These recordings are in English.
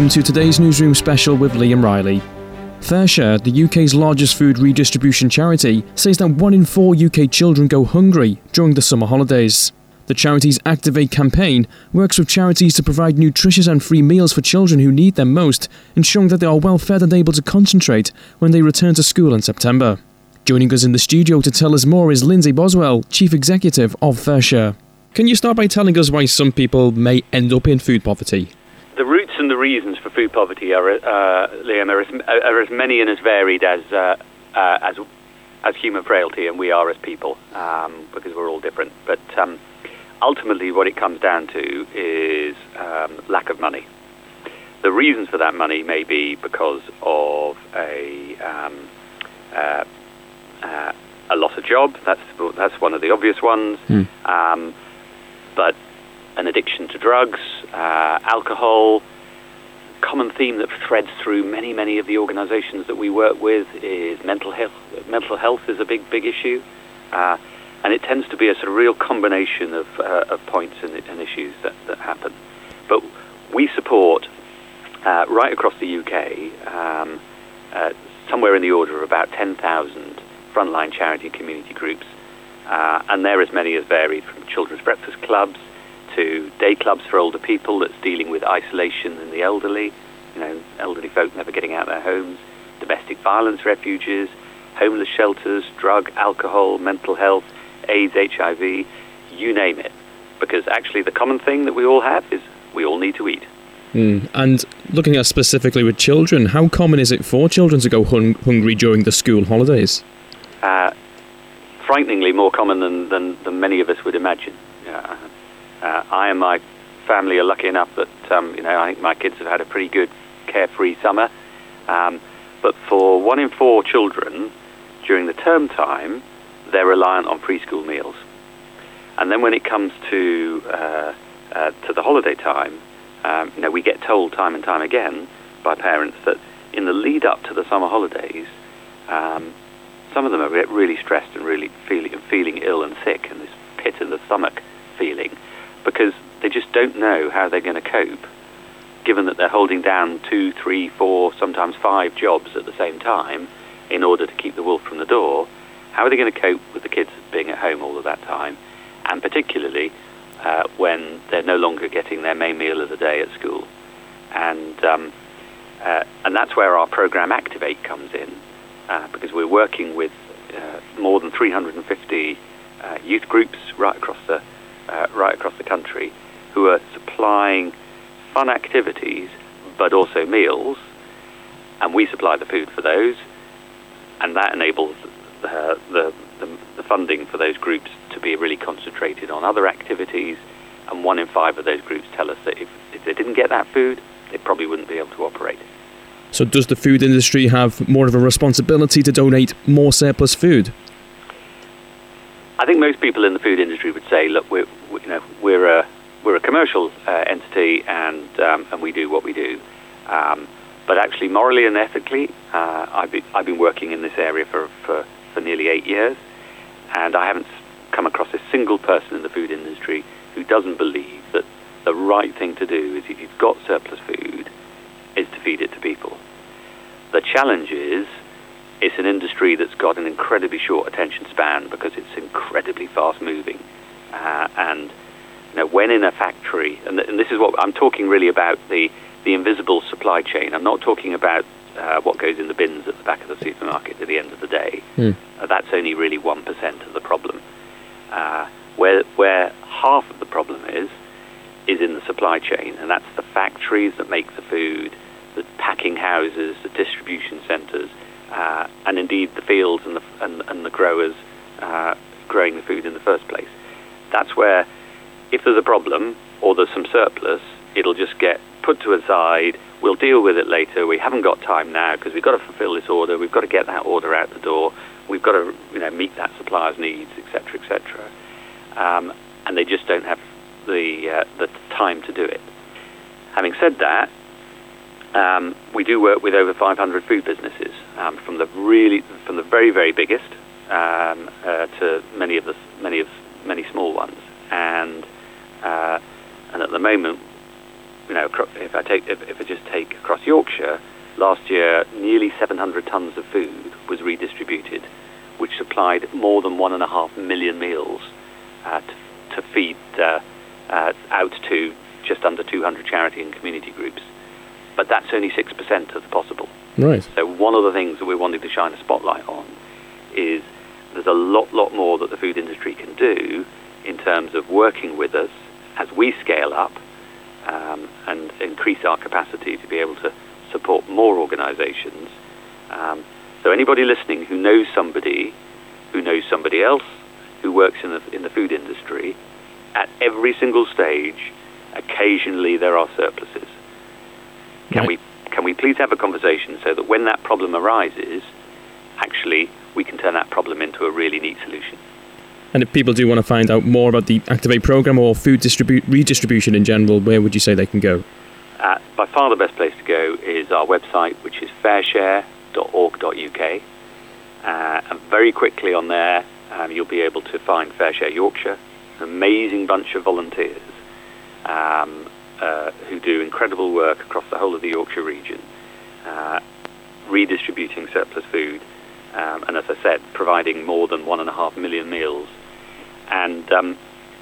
welcome to today's newsroom special with Liam Riley. FareShare, the UK's largest food redistribution charity, says that one in four UK children go hungry during the summer holidays. The charity's ActiveAte campaign works with charities to provide nutritious and free meals for children who need them most, ensuring that they are well fed and able to concentrate when they return to school in September. Joining us in the studio to tell us more is Lindsay Boswell, Chief Executive of FareShare. Can you start by telling us why some people may end up in food poverty? The roots and the reasons for food poverty are, uh, Liam, are as, are as, many and as varied as, uh, uh, as, as human frailty, and we are as people, um, because we're all different. But um, ultimately, what it comes down to is um, lack of money. The reasons for that money may be because of a um, uh, uh, a loss of job. That's that's one of the obvious ones. Mm. but an addiction to drugs, alcohol. Common theme that threads through many, many of the organisations that we work with is mental health. Mental health is a big, big issue, uh, and it tends to be a sort of real combination of, uh, of points and, and, issues that, that happen. But we support uh, right across the UK um, uh, somewhere in the order of about 10,000 frontline charity community groups, uh, and they're as many as varied from children's breakfast clubs to day clubs for older people that's dealing with isolation and the elderly, you know, elderly folk never getting out of their homes, domestic violence refuges, homeless shelters, drug, alcohol, mental health, AIDS, HIV, you name it. Because actually, the common thing that we all have is we all need to eat. Mm. And looking at specifically with children, how common is it for children to go hung- hungry during the school holidays? Uh, frighteningly more common than, than, than, many of us would imagine. Uh, uh, I and my family are lucky enough that um, you know I think my kids have had a pretty good, carefree summer. Um, but for one in four children during the term time, they're reliant on preschool meals. And then when it comes to uh, uh, to the holiday time, um, you know we get told time and time again by parents that in the lead up to the summer holidays, um, some of them are really stressed and really feeling feeling ill and sick, and this pit in the stomach feeling because they just don't know how they're going to cope, given that they're holding down two, three, four, sometimes five jobs at the same time in order to keep the wolf from the door. How are they going to cope with the kids being at home all of that time, and particularly uh, when they're no longer getting their main meal of the day at school? And um, uh, and that's where our program ActiveAte comes in, uh, because we're working with uh, more than 350 uh, youth groups right across the uh, right across the country who are supplying fun activities but also meals, and we supply the food for those, and that enables the, the, the, the funding for those groups to be really concentrated on other activities. And one in five of those groups tell us that if, if they didn't get that food, they probably wouldn't be able to operate. So, does the food industry have more of a responsibility to donate more surplus food? I think most people in the food industry would say, look, we're, we, you know, we're a we're a commercial uh, and um, and we do what we do. Um, but actually, morally and ethically, uh, I've, been, I've been working in this area for, for, for nearly eight years, and I haven't come across a single person in the food industry who doesn't believe that the right thing to do is if you've got surplus food, is to feed it to people. The challenge is it's an industry that's got an incredibly short attention span because it's incredibly fast moving. Uh, and you know, when in a factory, and, th- and, this is what I'm talking really about the, the invisible supply chain. I'm not talking about uh, what goes in the bins at the back of the supermarket at the end of the day. Mm. Uh, that's only really 1% of the problem. Uh, where, where half of the problem is, is in the supply chain, and that's the factories that make the food, the packing houses, the distribution centres, uh, and indeed the fields and the, and, and the growers uh, growing the food in the first place. That's where, if there's a problem or there's some surplus, it'll just get put to a side. We'll deal with it later. We haven't got time now because we've got to fulfil this order. We've got to get that order out the door. We've got to, you know, meet that supplier's needs, etc., etc. Um, and they just don't have the uh, the time to do it. Having said that, um, we do work with over 500 food businesses, um, from the really, from the very, very biggest um, uh, to many of the many of many small ones, and uh, and at the moment, you know, if I take if, if I just take across Yorkshire, last year nearly 700 tons of food was redistributed, which supplied more than one and a half million meals uh, to, to, feed uh, uh, out to just under 200 charity and community groups. But that's only six percent of the possible. Right. So one of the things that we're wanting to shine a spotlight on is there's a lot, lot more that the food industry can do in terms of working with us as we scale up um, and increase our capacity to be able to support more organisations. Um, so anybody listening who knows somebody who knows somebody else who works in the, in the food industry, at every single stage, occasionally there are surpluses. Can right. we can we please have a conversation so that when that problem arises, actually we can turn that problem into a really neat solution. And if people do want to find out more about the ActiveAte program or food distribu- redistribution in general, where would you say they can go? Uh, by far the best place to go is our website, which is fareshare.org.uk. Uh, and very quickly on there, um, you'll be able to find FareShare Yorkshire, an amazing bunch of volunteers um, uh, who do incredible work across the whole of the Yorkshire region, uh, redistributing surplus food, um, and as I said, providing more than one and a half million meals. And um,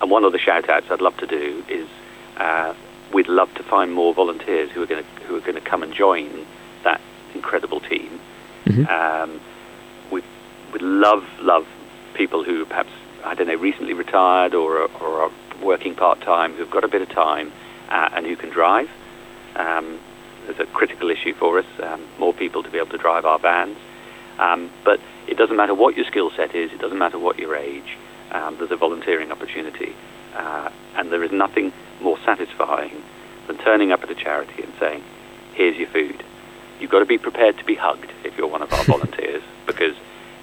and one of the shout outs I'd love to do is uh, we'd love to find more volunteers who are going to who are going to come and join that incredible team. Mm-hmm. Um, we would love love people who perhaps I don't know recently retired or or are working part time who've got a bit of time uh, and who can drive. Um, a critical issue for us. Um, more people to be able to drive our vans. Um, but it doesn't matter what your skill set is. It doesn't matter what your age. Um, there's a volunteering opportunity, uh, and there is nothing more satisfying than turning up at a charity and saying, "Here's your food." You've got to be prepared to be hugged if you're one of our volunteers because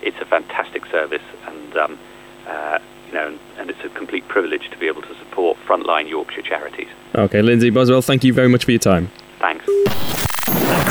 it's a fantastic service and. Um, uh, you know, and, and, it's a complete privilege to be able to support frontline Yorkshire charities. Okay, Lindsay Boswell, thank you very much for your time.